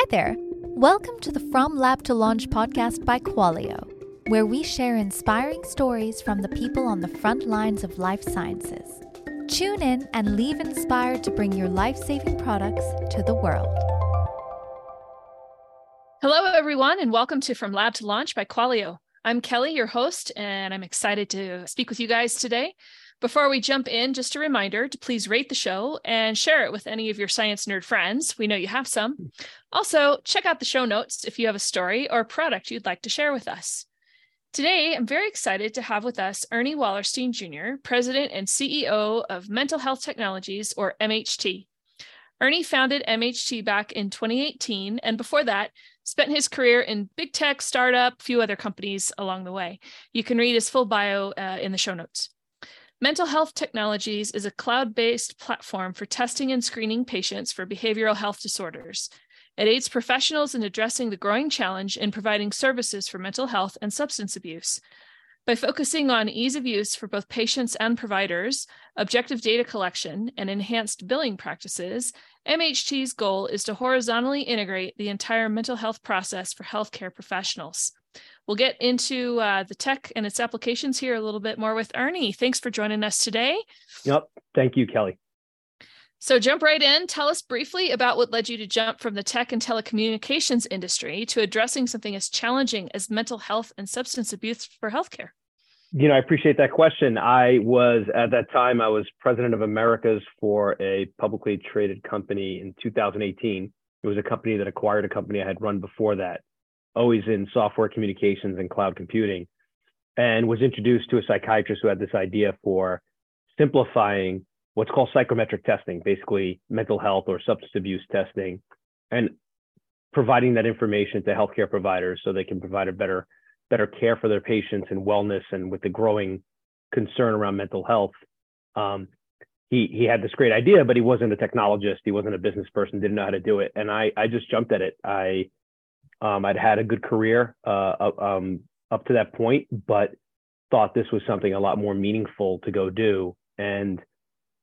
Hi there. Welcome to the From Lab to Launch podcast by Qualio, where we share inspiring stories from the people on the front lines of life sciences. Tune in and leave inspired to bring your life saving products to the world. Hello, everyone, and welcome to From Lab to Launch by Qualio. I'm Kelly, your host, and I'm excited to speak with you guys today. Before we jump in, just a reminder to please rate the show and share it with any of your science nerd friends. We know you have some. Also, check out the show notes if you have a story or product you'd like to share with us. Today, I'm very excited to have with us Ernie Wallerstein Jr., President and CEO of Mental Health Technologies, or MHT. Ernie founded MHT back in 2018, and before that, spent his career in big tech, startup, a few other companies along the way. You can read his full bio uh, in the show notes. Mental Health Technologies is a cloud based platform for testing and screening patients for behavioral health disorders. It aids professionals in addressing the growing challenge in providing services for mental health and substance abuse. By focusing on ease of use for both patients and providers, objective data collection, and enhanced billing practices, MHT's goal is to horizontally integrate the entire mental health process for healthcare professionals. We'll get into uh, the tech and its applications here a little bit more with Ernie. Thanks for joining us today. Yep. Thank you, Kelly. So, jump right in. Tell us briefly about what led you to jump from the tech and telecommunications industry to addressing something as challenging as mental health and substance abuse for healthcare. You know, I appreciate that question. I was at that time, I was president of Americas for a publicly traded company in 2018. It was a company that acquired a company I had run before that always in software communications and cloud computing, and was introduced to a psychiatrist who had this idea for simplifying what's called psychometric testing, basically mental health or substance abuse testing, and providing that information to healthcare providers so they can provide a better better care for their patients and wellness and with the growing concern around mental health. Um, he he had this great idea but he wasn't a technologist. He wasn't a business person didn't know how to do it. And i i just jumped at it. I um, I'd had a good career uh, um, up to that point, but thought this was something a lot more meaningful to go do. And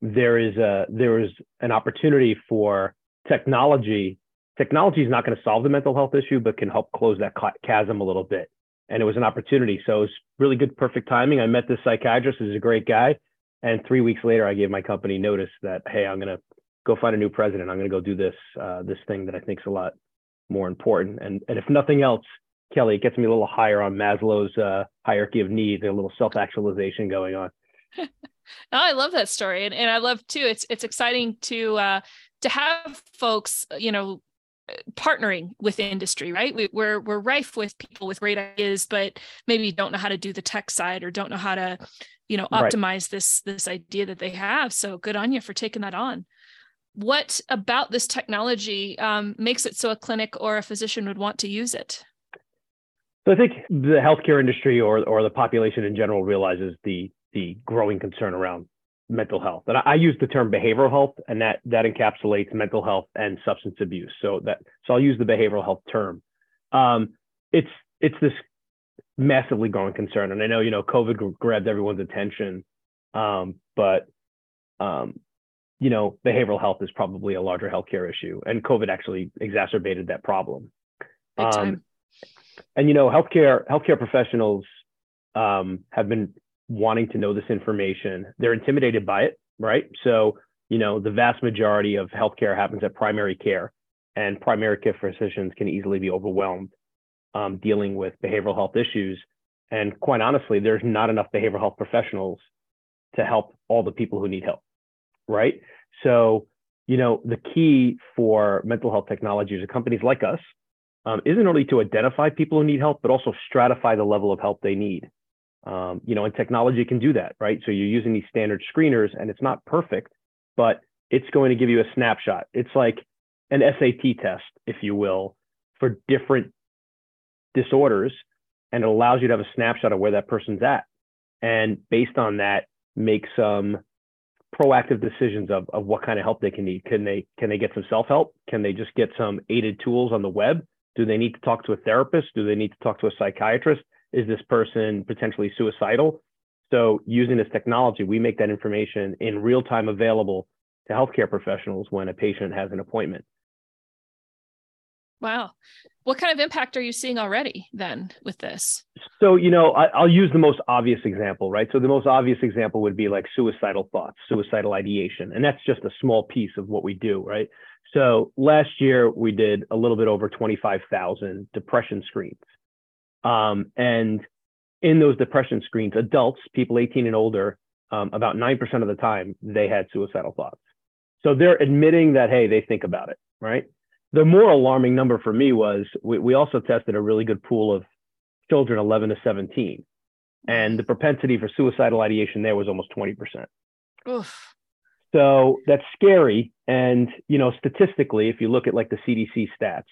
there is a there is an opportunity for technology. Technology is not going to solve the mental health issue, but can help close that chasm a little bit. And it was an opportunity. So it was really good, perfect timing. I met this psychiatrist. He's a great guy. And three weeks later, I gave my company notice that, hey, I'm going to go find a new president. I'm going to go do this uh, this thing that I think is a lot more important. And, and if nothing else, Kelly, it gets me a little higher on Maslow's uh, hierarchy of needs, a little self-actualization going on. oh, I love that story, and and I love too. It's it's exciting to uh, to have folks, you know, partnering with industry, right? We, we're we're rife with people with great ideas, but maybe don't know how to do the tech side or don't know how to, you know, optimize right. this this idea that they have. So good on you for taking that on what about this technology um, makes it so a clinic or a physician would want to use it? So I think the healthcare industry or or the population in general realizes the the growing concern around mental health. And I, I use the term behavioral health, and that that encapsulates mental health and substance abuse. So that so I'll use the behavioral health term. Um, it's it's this massively growing concern, and I know you know COVID grabbed everyone's attention, um, but um, you know, behavioral health is probably a larger healthcare issue, and COVID actually exacerbated that problem. Um, and you know, healthcare healthcare professionals um, have been wanting to know this information. They're intimidated by it, right? So, you know, the vast majority of healthcare happens at primary care, and primary care physicians can easily be overwhelmed um, dealing with behavioral health issues. And quite honestly, there's not enough behavioral health professionals to help all the people who need help right? So, you know, the key for mental health technologies or companies like us um, isn't only to identify people who need help, but also stratify the level of help they need. Um, you know, and technology can do that, right? So you're using these standard screeners, and it's not perfect, but it's going to give you a snapshot. It's like an SAT test, if you will, for different disorders, and it allows you to have a snapshot of where that person's at, and based on that, make some proactive decisions of, of what kind of help they can need. Can they can they get some self help? Can they just get some aided tools on the web? Do they need to talk to a therapist? Do they need to talk to a psychiatrist? Is this person potentially suicidal? So using this technology, we make that information in real time available to healthcare professionals when a patient has an appointment. Wow. What kind of impact are you seeing already then with this? So, you know, I, will use the most obvious example, right? So, the most obvious example would be like suicidal thoughts, suicidal ideation. And that's just a small piece of what we do, right? So, last year we did a little bit over 25,000 depression screens. Um, and in those depression screens, adults, people 18 and older, um, about 9% of the time, they had suicidal thoughts. So, they're admitting that, hey, they think about it, right? The more alarming number for me was we, we also tested a really good pool of children 11 to 17 and the propensity for suicidal ideation there was almost 20% Oof. so that's scary and you know statistically if you look at like the cdc stats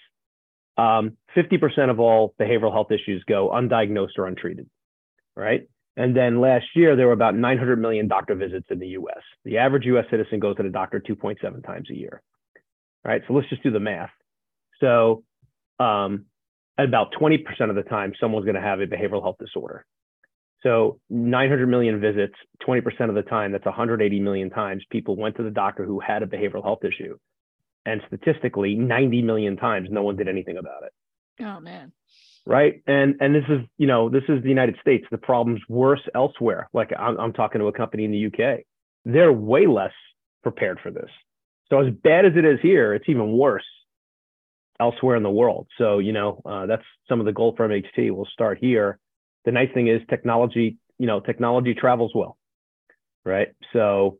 um, 50% of all behavioral health issues go undiagnosed or untreated right? And then last year there were about 900 million doctor visits in the us the average us citizen goes to the doctor 2.7 times a year right? So let's just do the math. So um, about 20% of the time, someone's going to have a behavioral health disorder. So 900 million visits, 20% of the time, that's 180 million times people went to the doctor who had a behavioral health issue. And statistically, 90 million times, no one did anything about it. Oh man. Right. And and this is, you know, this is the United States. The problem's worse elsewhere. Like I'm, I'm talking to a company in the UK. They're way less prepared for this. So as bad as it is here, it's even worse elsewhere in the world. So you know uh, that's some of the goal for MHT. We'll start here. The nice thing is technology. You know, technology travels well, right? So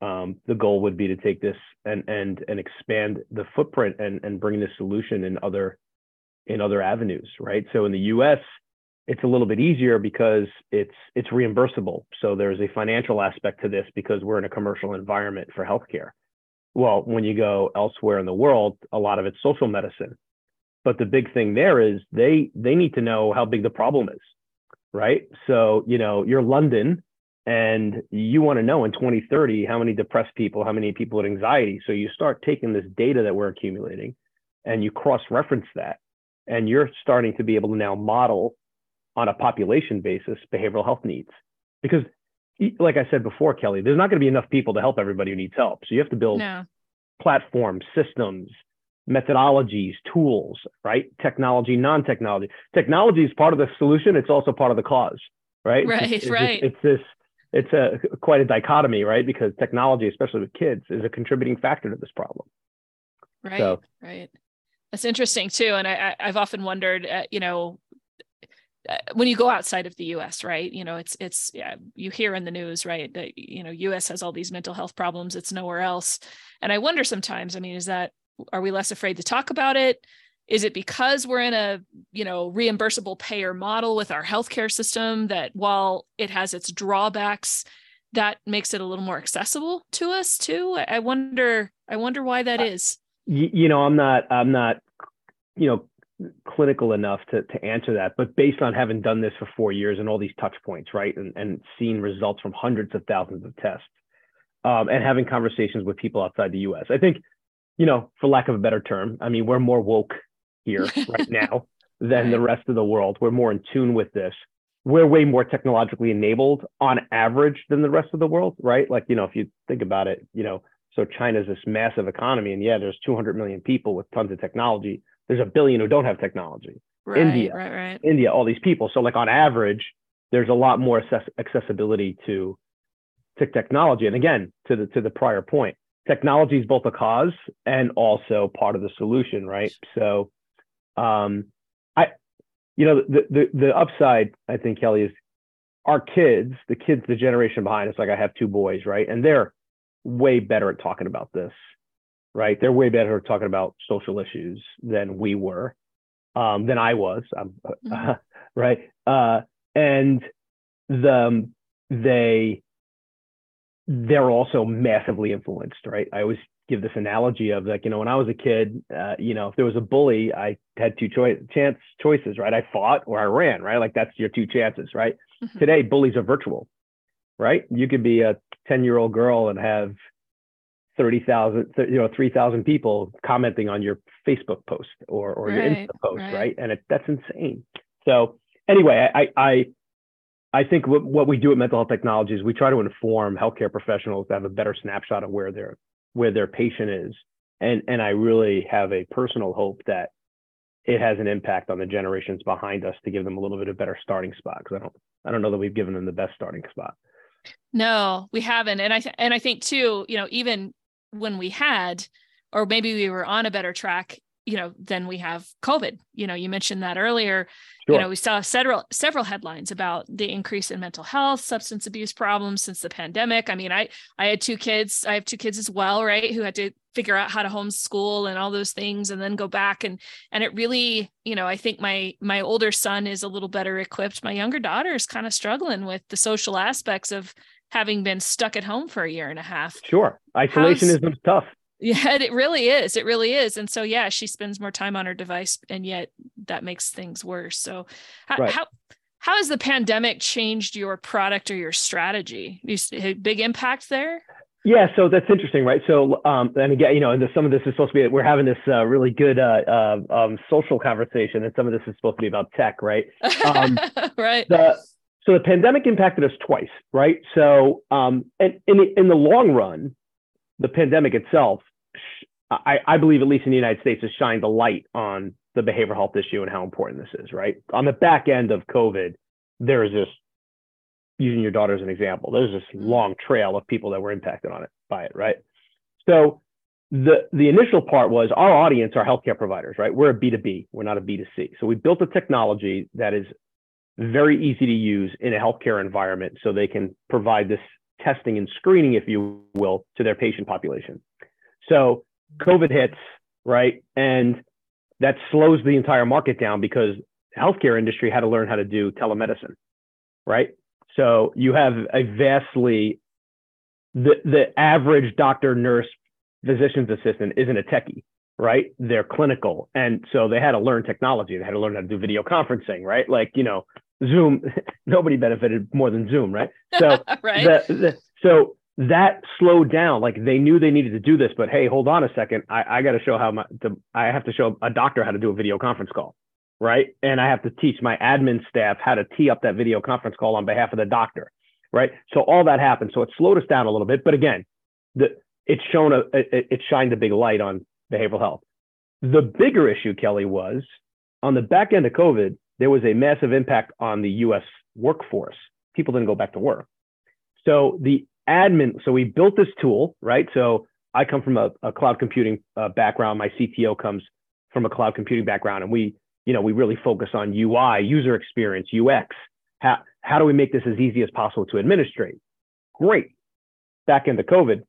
um, the goal would be to take this and and and expand the footprint and and bring this solution in other in other avenues, right? So in the U.S. It's a little bit easier because it's it's reimbursable. So there's a financial aspect to this because we're in a commercial environment for healthcare well, when you go elsewhere in the world, a lot of it's social medicine. But the big thing there is they they need to know how big the problem is, right? So, you know, you're London and you want to know in 2030 how many depressed people, how many people with anxiety. So you start taking this data that we're accumulating and you cross-reference that and you're starting to be able to now model on a population basis behavioral health needs because like I said before, Kelly, there's not going to be enough people to help everybody who needs help. So you have to build no. platforms, systems, methodologies, tools, right? Technology, non-technology. Technology is part of the solution. It's also part of the cause, right? Right, it's, right. It's, this. It's a quite a dichotomy, right? Because technology, especially with kids, is a contributing factor to this problem. Right. So, right. That's interesting too, and I, I've often wondered, uh, you know, Uh, when you go outside of the US, right? You know, it's it's yeah, you hear in the news, right, that you know, US has all these mental health problems, it's nowhere else. And I wonder sometimes, I mean, is that are we less afraid to talk about it? Is it because we're in a, you know, reimbursable payer model with our healthcare system that while it has its drawbacks, that makes it a little more accessible to us too? I wonder I wonder why that is. You know, I'm not I'm not you know clinical enough to, to answer that, but based on having done this for four years and all these touch points, right, and, and seen results from hundreds of thousands of tests, um, and having conversations with people outside the U.S., I think, you know, for lack of a better term, I mean, we're more woke here right now than the rest of the world. We're more in tune with this. We're way more technologically enabled on average than the rest of the world, right? Like, you know, if you think about it, you know, so China's this massive economy, and yeah, there's 200 million people with tons of technology there's a billion who don't have technology. Right, India, right, right. India, all these people. So like on average, there's a lot more access- accessibility to to technology. And again, to the to the prior point, technology is both a cause and also part of the solution, right? So, um, I, you know, the the the upside, I think, Kelly, is our kids, the kids, the generation behind us. Like I have two boys, right, and they're way better at talking about this right? They're way better talking about social issues than we were, um, than I was, um, mm-hmm. right? Uh, and the um, they they're also massively influenced, right? I always give this analogy of like, you know, when I was a kid, uh, you know, if there was a bully, I had two choice chance choices, right? I fought or I ran, right? Like that's your two chances, right? Mm-hmm. Today, bullies are virtual, right? You could be a 10 year old girl and have 30,000, you know, 3,000 people commenting on your Facebook post or, or right, your Insta post, right? right? And it, that's insane. So anyway, I, I, I think what, what we do at Mental Health Technologies, we try to inform healthcare professionals to have a better snapshot of where their, where their patient is. And, and I really have a personal hope that it has an impact on the generations behind us to give them a little bit of better starting spot because I don't I don't know that we've given them the best starting spot. No, we haven't. And I th- and I think too, you know, even when we had or maybe we were on a better track, you know, than we have COVID. You know, you mentioned that earlier. Sure. You know, we saw several several headlines about the increase in mental health, substance abuse problems since the pandemic. I mean, I I had two kids. I have two kids as well, right? Who had to figure out how to homeschool and all those things and then go back and and it really you know i think my my older son is a little better equipped my younger daughter is kind of struggling with the social aspects of having been stuck at home for a year and a half sure Isolationism is tough yeah, it really is. It really is. And so, yeah, she spends more time on her device, and yet that makes things worse. So, how right. how, how has the pandemic changed your product or your strategy? You big impact there. Yeah, so that's interesting, right? So, um, and again, you know, and some of this is supposed to be we're having this uh, really good uh, uh, um, social conversation, and some of this is supposed to be about tech, right? Um, right. The, so the pandemic impacted us twice, right? So, um, and in the, in the long run, the pandemic itself I, I believe, at least in the United States, has shined a light on the behavioral health issue and how important this is, right? On the back end of COVID, there is this, using your daughter as an example, there's this mm-hmm. long trail of people that were impacted on it by it, right? So the the initial part was our audience are healthcare providers, right? We're a B2B, we're not a B2C. So we built a technology that is very easy to use in a healthcare environment so they can provide this testing and screening, if you will, to their patient population. So COVID hits, right? And that slows the entire market down because healthcare industry had to learn how to do telemedicine, right? So you have a vastly the the average doctor, nurse, physician's assistant isn't a techie, right? They're clinical, and so they had to learn technology. They had to learn how to do video conferencing, right? Like you know, Zoom. nobody benefited more than Zoom, right? So right. The, the, so that slowed down. Like they knew they needed to do this, but hey, hold on a second. I, I got to show how my, the, I have to show a doctor how to do a video conference call, right? And I have to teach my admin staff how to tee up that video conference call on behalf of the doctor, right? So all that happened. So it slowed us down a little bit, but again, the it's shown a it, it shined a big light on behavioral health. The bigger issue, Kelly, was on the back end of COVID, there was a massive impact on the U.S. workforce. People didn't go back to work. So the admin. So we built this tool, right? So I come from a, a cloud computing uh, background. My CTO comes from a cloud computing background, and we, you know, we really focus on UI, user experience, UX. How how do we make this as easy as possible to administrate? Great. Back into COVID,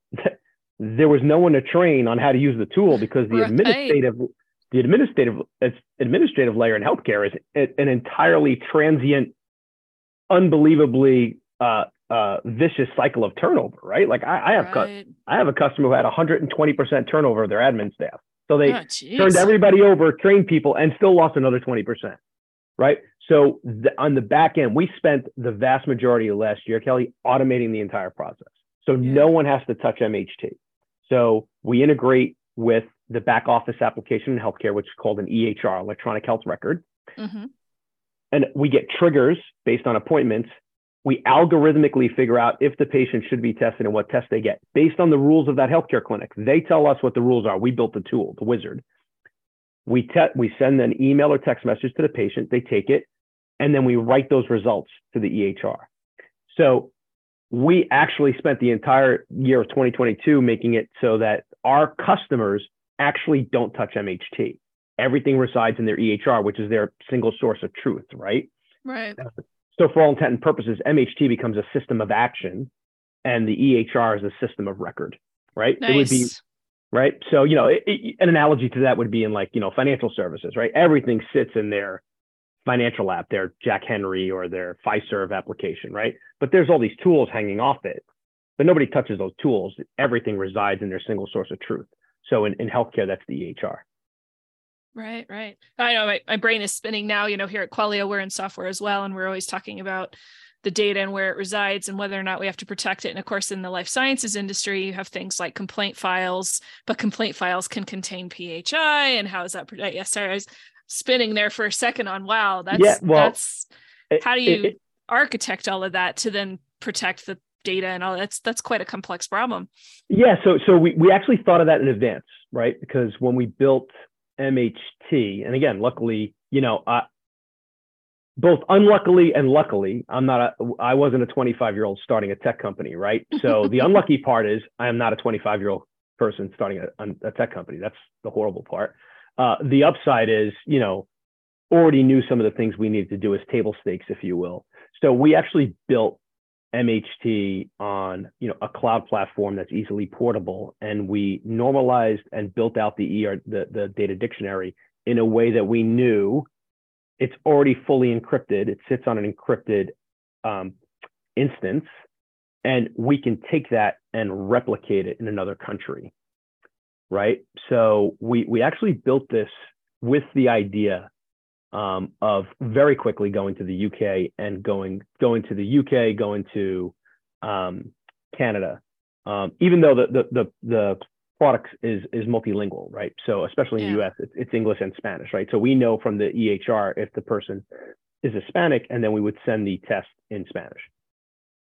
there was no one to train on how to use the tool because the right. administrative the administrative administrative layer in healthcare is an entirely transient, unbelievably uh, uh, vicious cycle of turnover, right? Like I, I have right. I have a customer who had 120% turnover of their admin staff. So they oh, turned everybody over, trained people, and still lost another 20%. Right. So the, on the back end, we spent the vast majority of last year, Kelly, automating the entire process. So yeah. no one has to touch MHT. So we integrate with the back office application in healthcare, which is called an EHR, electronic health record. Mm-hmm. And we get triggers based on appointments we algorithmically figure out if the patient should be tested and what test they get based on the rules of that healthcare clinic. They tell us what the rules are. We built the tool, the wizard. We, te- we send an email or text message to the patient, they take it, and then we write those results to the EHR. So we actually spent the entire year of 2022 making it so that our customers actually don't touch MHT. Everything resides in their EHR, which is their single source of truth, right? Right. So for all intent and purposes, MHT becomes a system of action and the EHR is a system of record, right? Nice. It would be right. So, you know, it, it, an analogy to that would be in like, you know, financial services, right? Everything sits in their financial app, their Jack Henry or their Fiserv application, right? But there's all these tools hanging off it, but nobody touches those tools. Everything resides in their single source of truth. So in, in healthcare, that's the EHR. Right, right. I know my, my brain is spinning now. You know, here at Qualio, we're in software as well, and we're always talking about the data and where it resides and whether or not we have to protect it. And of course, in the life sciences industry, you have things like complaint files, but complaint files can contain PHI. And how is that? Yes, yeah, sorry, I was spinning there for a second on wow. That's yeah, well, that's how do you it, it, architect all of that to then protect the data and all that's that's quite a complex problem. Yeah, so so we we actually thought of that in advance, right? Because when we built MHT, and again, luckily, you know, uh, both unluckily and luckily, I'm not a, I wasn't a 25 year old starting a tech company, right? So the unlucky part is I am not a 25 year old person starting a, a, tech company. That's the horrible part. Uh, the upside is, you know, already knew some of the things we needed to do as table stakes, if you will. So we actually built MHT on, you know, a cloud platform that's easily portable, and we normalized and built out the ER, the, the data dictionary in a way that we knew it's already fully encrypted. It sits on an encrypted um, instance, and we can take that and replicate it in another country, right? So we we actually built this with the idea um, of very quickly going to the UK and going going to the UK, going to um, Canada. Um, even though the, the the the product is is multilingual, right? So especially in yeah. the US, it's, it's, English and Spanish, right? So we know from the EHR if the person is Hispanic, and then we would send the test in Spanish.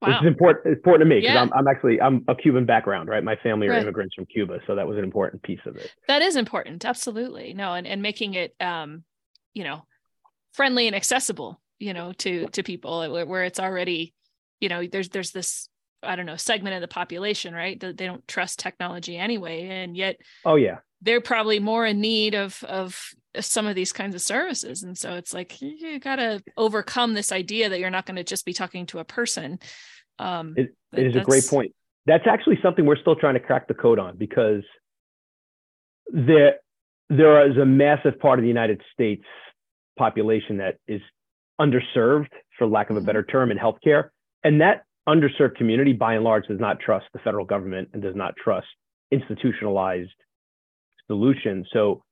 Wow. Which is important important to me because yeah. I'm, I'm actually I'm a Cuban background, right? My family are right. immigrants from Cuba, so that was an important piece of it. That is important, absolutely. No, and and making it um, you know, friendly and accessible, you know, to to people where, where it's already, you know, there's there's this I don't know, segment of the population, right? That They don't trust technology anyway. And yet, oh, yeah, they're probably more in need of, of some of these kinds of services. And so it's like, you got to overcome this idea that you're not going to just be talking to a person. Um, it, it is a great point. That's actually something we're still trying to crack the code on because there, there is a massive part of the United States population that is underserved, for lack of a mm-hmm. better term, in healthcare. And that underserved community, by and large, does not trust the federal government and does not trust institutionalized solutions. So,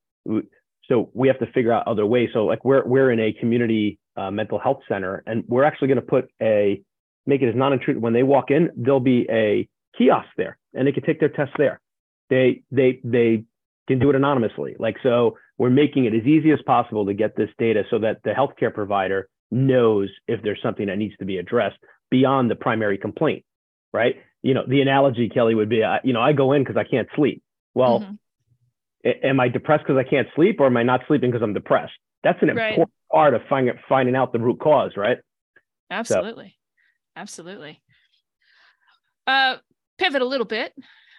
so we have to figure out other ways. So, like we're we're in a community uh, mental health center, and we're actually going to put a make it as non-intrusive. When they walk in, there'll be a kiosk there, and they can take their tests there. They they they can do it anonymously. Like so, we're making it as easy as possible to get this data so that the healthcare provider knows if there's something that needs to be addressed beyond the primary complaint, right? You know, the analogy, Kelly, would be, you know, I go in because I can't sleep. Well, mm-hmm. am I depressed because I can't sleep or am I not sleeping because I'm depressed? That's an right. important part of finding, finding out the root cause, right? Absolutely. So. Absolutely. Uh, pivot a little bit.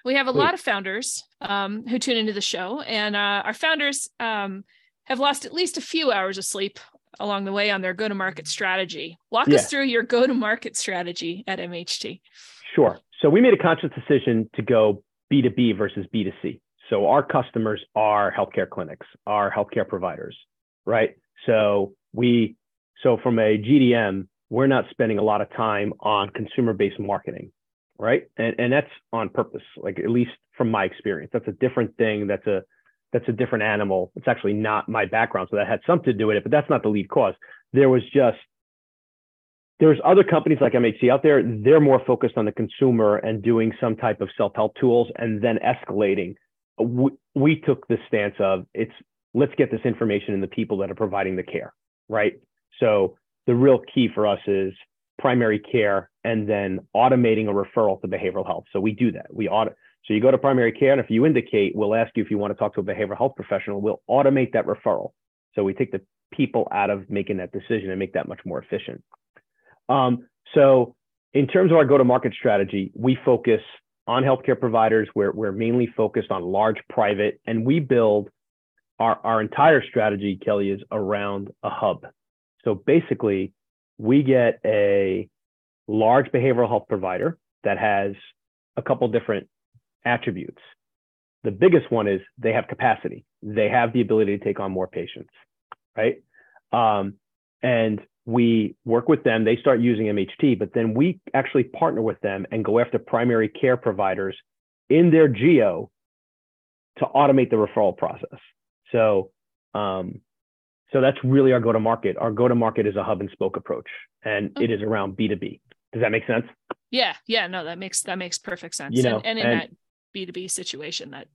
We have a lot of founders um, who tune into the show, and uh, our founders um, have lost at least a few hours of sleep along the way on their go to market strategy. Walk yeah. us through your go to market strategy at MHT. Sure. So we made a conscious decision to go B2B versus B2C. So our customers are healthcare clinics, are healthcare providers, right? So we, so from a GTM, we're not spending a lot of time on consumer based marketing, right? And, and that's on purpose, like at least from my experience. That's a different thing. That's a that's a different animal. It's actually not my background, so that had something to do with it, but that's not the lead cause. There was just there's other companies like mhc out there. They're more focused on the consumer and doing some type of self-help tools and then escalating. We, we took the stance of it's let's get this information in the people that are providing the care, right? So the real key for us is primary care and then automating a referral to behavioral health. So we do that. We audit so you go to primary care, and if you indicate, we'll ask you if you want to talk to a behavioral health professional. We'll automate that referral. So we take the people out of making that decision and make that much more efficient. Um, so in terms of our go-to-market strategy, we focus on healthcare providers. We're, we're mainly focused on large private, and we build our, our entire strategy, Kelly, is around a hub. So basically, we get a large behavioral health provider that has a couple different attributes. The biggest one is they have capacity. They have the ability to take on more patients, right? Um, and we work with them. They start using MHT, but then we actually partner with them and go after primary care providers in their geo to automate the referral process. So, um, so that's really our go-to-market. Our go-to-market is a hub and spoke approach, and it is around B2B. Does that make sense? Yeah, yeah, no, that makes that makes perfect sense. You know, and, and in and, that b2b situation that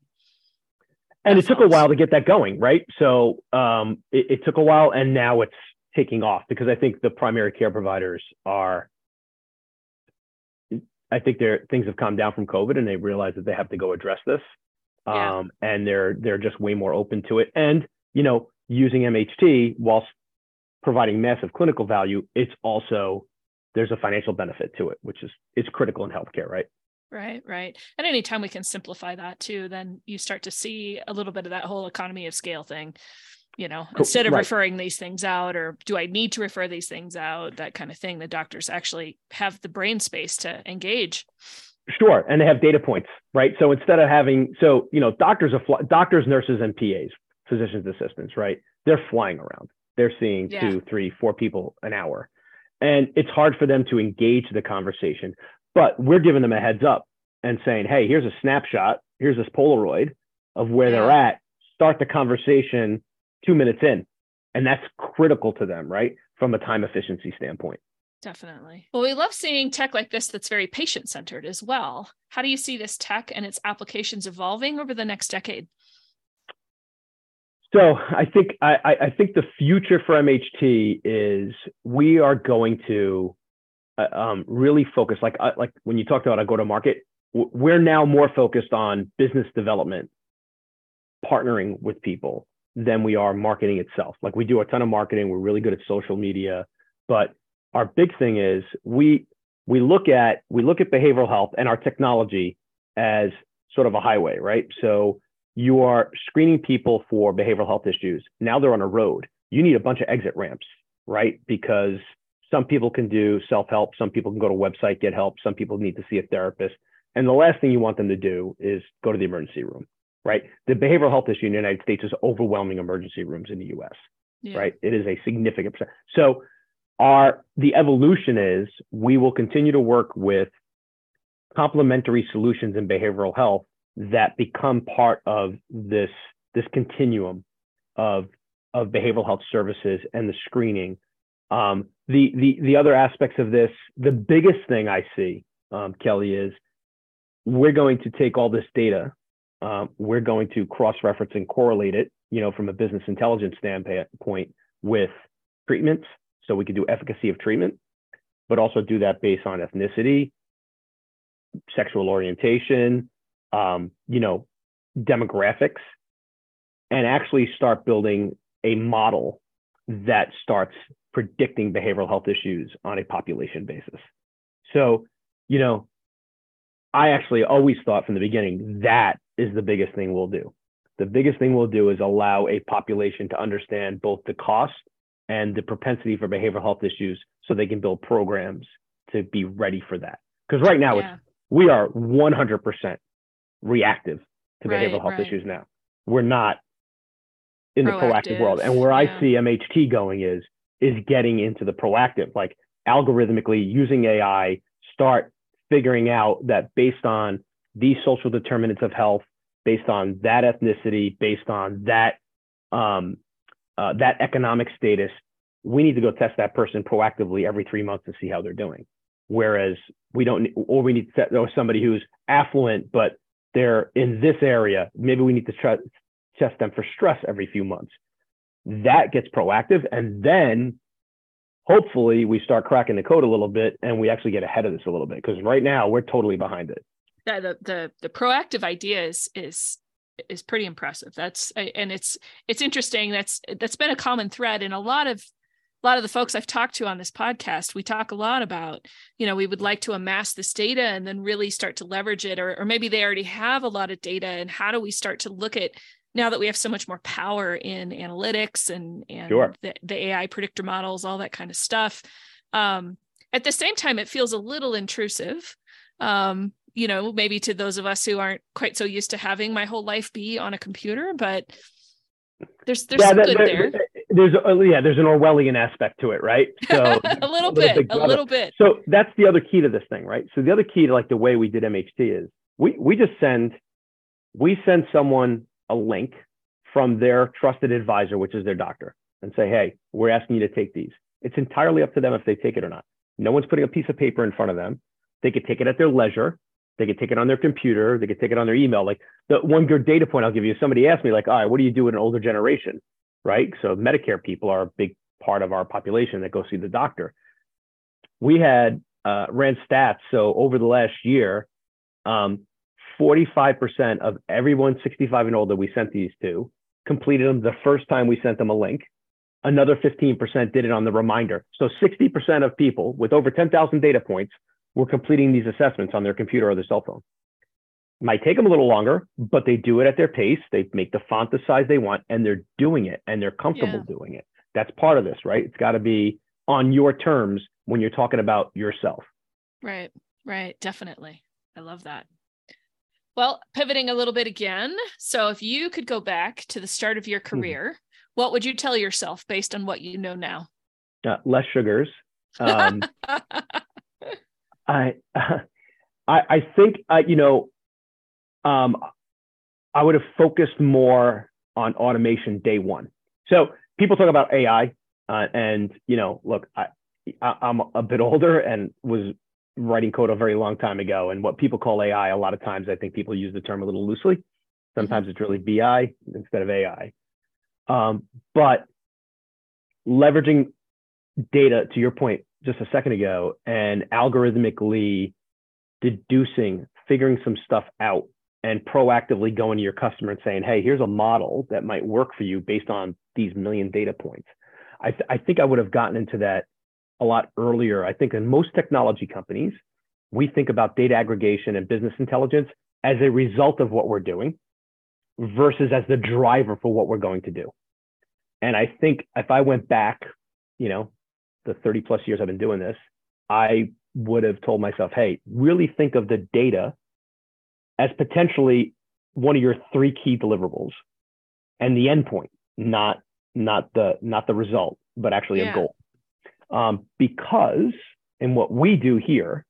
and it took a while to get that going right so um, it, it, took a while and now it's taking off because i think the primary care providers are i think their things have calmed down from covid and they realize that they have to go address this yeah. um, and they're they're just way more open to it and you know, using MHT whilst providing massive clinical value, it's also there's a financial benefit to it, which is it's critical in healthcare, right? Right, right. And anytime we can simplify that too, then you start to see a little bit of that whole economy of scale thing. You know, instead of right. referring these things out, or do I need to refer these things out, that kind of thing, the doctors actually have the brain space to engage. Sure, and they have data points, right? So instead of having, so you know, doctors doctors, nurses, and PAs, physicians assistants, right? They're flying around. They're seeing yeah. two, three, four people an hour, and it's hard for them to engage the conversation. But we're giving them a heads up and saying, hey, here's a snapshot, here's this Polaroid of where yeah. they're at. Start the conversation two minutes in. And that's critical to them, right? From a time efficiency standpoint. Definitely. Well, we love seeing tech like this that's very patient centered as well. How do you see this tech and its applications evolving over the next decade? So I think I, I think the future for MHT is we are going to uh, um, really focus like uh, like when you talked about a go to market we're now more focused on business development partnering with people than we are marketing itself. Like we do a ton of marketing we're really good at social media but our big thing is we we look at we look at behavioral health and our technology as sort of a highway right? So you are screening people for behavioral health issues now they're on a road you need a bunch of exit ramps right because some people can do self help. Some people can go to a website, get help. Some people need to see a therapist. And the last thing you want them to do is go to the emergency room, right? The behavioral health issue in the United States is overwhelming emergency rooms in the US, yeah. right? It is a significant percent. So, our the evolution is we will continue to work with complementary solutions in behavioral health that become part of this this continuum of of behavioral health services and the screening. Um, the the the other aspects of this, the biggest thing I see, um, Kelly, is we're going to take all this data, um, we're going to cross-reference and correlate it, you know, from a business intelligence standpoint with treatments, so we can do efficacy of treatment, but also do that based on ethnicity, sexual orientation, um, you know, demographics, and actually start building a model that starts predicting behavioral health issues on a population basis. So, you know, I actually always thought from the beginning that is the biggest thing we'll do. The biggest thing we'll do is allow a population to understand both the cost and the propensity for behavioral health issues so they can build programs to be ready for that. Because right now yeah. it's we are 100% reactive to right, behavioral health right. issues now. We're not in proactive. the proactive world. And where yeah. I see MHT going is is getting into the proactive, like algorithmically using AI, start figuring out that based on these social determinants of health, based on that ethnicity, based on that um, uh, that economic status, we need to go test that person proactively every three months to see how they're doing. Whereas we don't, or we need to know somebody who's affluent, but they're in this area. Maybe we need to try, test them for stress every few months. That gets proactive and then hopefully we start cracking the code a little bit and we actually get ahead of this a little bit because right now we're totally behind it. Yeah the the, the proactive idea is is is pretty impressive. That's and it's it's interesting. That's that's been a common thread in a lot of a lot of the folks I've talked to on this podcast, we talk a lot about, you know, we would like to amass this data and then really start to leverage it, or, or maybe they already have a lot of data. And how do we start to look at now that we have so much more power in analytics and and sure. the, the AI predictor models, all that kind of stuff. Um, at the same time, it feels a little intrusive. Um, you know, maybe to those of us who aren't quite so used to having my whole life be on a computer, but there's there's yeah, some good there, there. There's a, yeah, there's an Orwellian aspect to it, right? So a little bit, a little bit. So that's the other key to this thing, right? So the other key to like the way we did MHT is we we just send we send someone a link from their trusted advisor, which is their doctor, and say, hey, we're asking you to take these. It's entirely up to them if they take it or not. No one's putting a piece of paper in front of them. They could take it at their leisure. They could take it on their computer. They could take it on their email. Like the one good data point I'll give you, somebody asked me, like, all right, what do you do with an older generation? Right. So Medicare people are a big part of our population that go see the doctor. We had uh, ran stats. So over the last year, um, 45% of everyone 65 and older we sent these to completed them the first time we sent them a link. Another 15% did it on the reminder. So 60% of people with over 10,000 data points were completing these assessments on their computer or their cell phone. Might take them a little longer, but they do it at their pace. They make the font the size they want and they're doing it and they're comfortable yeah. doing it. That's part of this, right? It's got to be on your terms when you're talking about yourself. Right, right. Definitely. I love that. Well, pivoting a little bit again. So, if you could go back to the start of your hmm. career, mm-hmm. what would you tell yourself based on what you know now? Uh, less sugars. Um, I, I, I think, uh, you know, um, I would have focused more on automation day one. So people talk about AI, uh, and you know, look, I, I'm a bit older and was writing code a very long time ago. And what people call AI, a lot of times I think people use the term a little loosely. Sometimes it's really BI instead of AI. Um, but leveraging data, to your point just a second ago, and algorithmically deducing, figuring some stuff out, and proactively going to your customer and saying, hey, here's a model that might work for you based on these million data points. I, th- I think I would have gotten into that a lot earlier. I think in most technology companies, we think about data aggregation and business intelligence as a result of what we're doing versus as the driver for what we're going to do. And I think if I went back, you know, the 30 plus years I've been doing this, I would have told myself, hey, really think of the data as potentially one of your three key deliverables and the endpoint, not not the not the result, but actually yeah. a goal um, because in what we do here,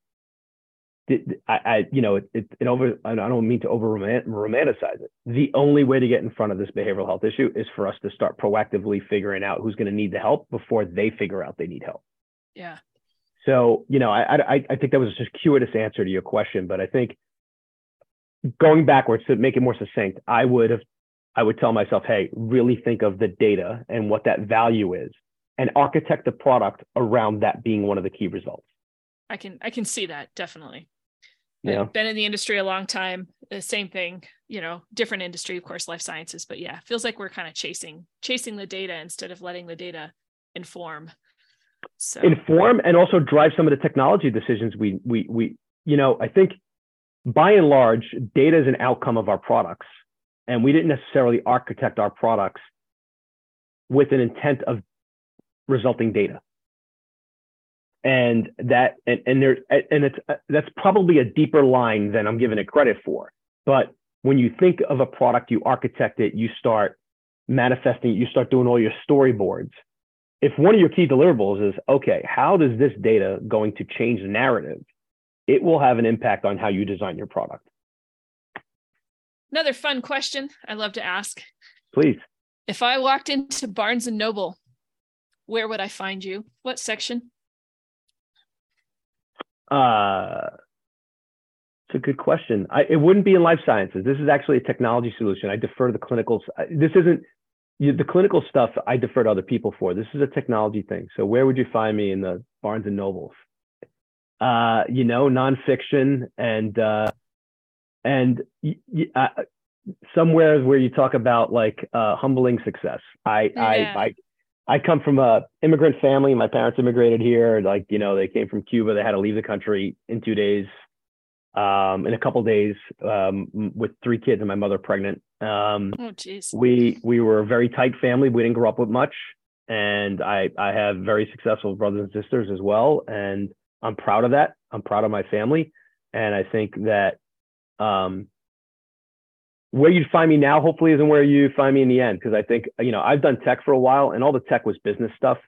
I, I, you know, it, it, it, over. I don't mean to over romanticize it. The only way to get in front of this behavioral health issue is for us to start proactively figuring out who's going to need the help before they figure out they need help. Yeah. So, you know, I, I, I think that was a circuitous answer to your question, but I think going backwards to make it more succinct, I would have, I would tell myself, hey, really think of the data and what that value is and architect the product around that being one of the key results. I can I can see that definitely. Yeah. I've been in the industry a long time. The same thing, you know, different industry, of course, life sciences, but yeah, feels like we're kind of chasing chasing the data instead of letting the data inform. So inform and also drive some of the technology decisions we we we you know, I think by and large, data is an outcome of our products. And we didn't necessarily architect our products with an intent of resulting data. And that and, and there and it's that's probably a deeper line than i'm giving it credit for. But when you think of a product you architect it you start manifesting you start doing all your storyboards. If one of your key deliverables is okay how does this data going to change the narrative it will have an impact on how you design your product another fun question i love to ask please if i walked into barnes and noble where would I find you? What section? Uh, it's a good question. I, it wouldn't be in life sciences. This is actually a technology solution. I defer to the clinical. This isn't you, the clinical stuff. I defer to other people for. This is a technology thing. So where would you find me in the Barnes and Nobles? Uh, you know, nonfiction and uh, and uh, somewhere where you talk about like uh, humbling success. I, yeah. I I I come from a immigrant family. My parents immigrated here. Like, you know, they came from Cuba. They had to leave the country in two days, um, in a couple days, um, with three kids and my mother pregnant. Um, oh, jeez. We we were a very tight family. We didn't grow up with much, and I I have very successful brothers and sisters as well, and I'm proud of that. I'm proud of my family, and I think that um, where you'd find me now hopefully isn't where you find me in the end. Because i think you know i've done tech for a while and all the tech was business stuff.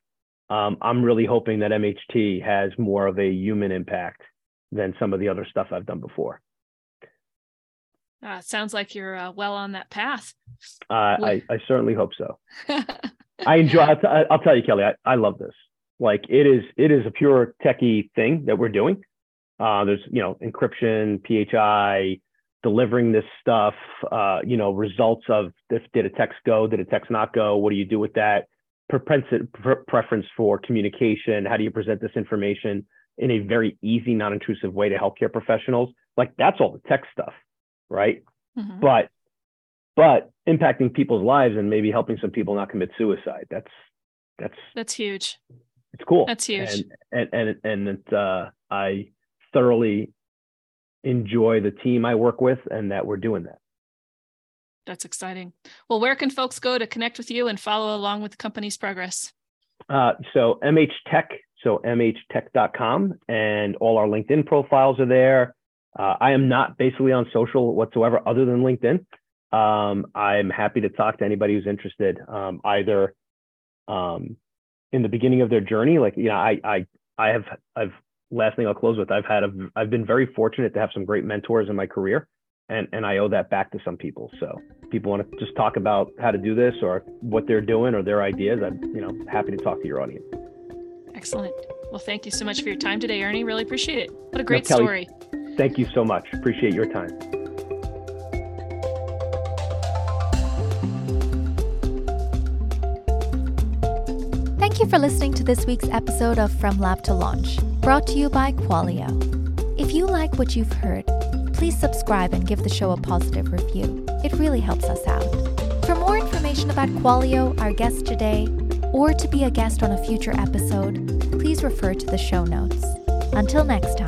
Um, i'm really hoping that mht has more of a human impact than some of the other stuff i've done before. Uh, sounds like you're uh, well on that path. Uh, I, I certainly hope so. I enjoy I'll, t- I'll tell you kelly I, I love this like it is it is a pure techie thing that we're doing uh, there's you know encryption phi delivering this stuff, uh, you know, results of this, did a text go, did a text not go? What do you do with that? Propensity, preference for communication. How do you present this information in a very easy, non-intrusive way to healthcare professionals? Like that's all the tech stuff, right? Mm-hmm. But but impacting people's lives and maybe helping some people not commit suicide. That's that's that's huge. It's cool. That's huge. And and and, and it, uh, I thoroughly enjoy the team I work with and that we're doing that. That's exciting. Well, where can folks go to connect with you and follow along with the company's progress? Uh, so MH Tech, so mhtech.com, and all our LinkedIn profiles are there. Uh, I am not basically on social whatsoever other than LinkedIn. Um, I'm happy to talk to anybody who's interested, um, either um, in the beginning of their journey. Like, you know, I, I, I have, I've, last thing I'll close with, I've had, a, I've been very fortunate to have some great mentors in my career and, and I owe that back to some people. So people want to just talk about how to do this or what they're doing or their ideas. I'm, you know, happy to talk to your audience. Excellent. Well, thank you so much for your time today, Ernie. Really appreciate it. What a great no, Kelly, story. Thank you so much. Appreciate your time. You for listening to this week's episode of From Lab to Launch, brought to you by Qualio. If you like what you've heard, please subscribe and give the show a positive review. It really helps us out. For more information about Qualio, our guest today, or to be a guest on a future episode, please refer to the show notes. Until next time.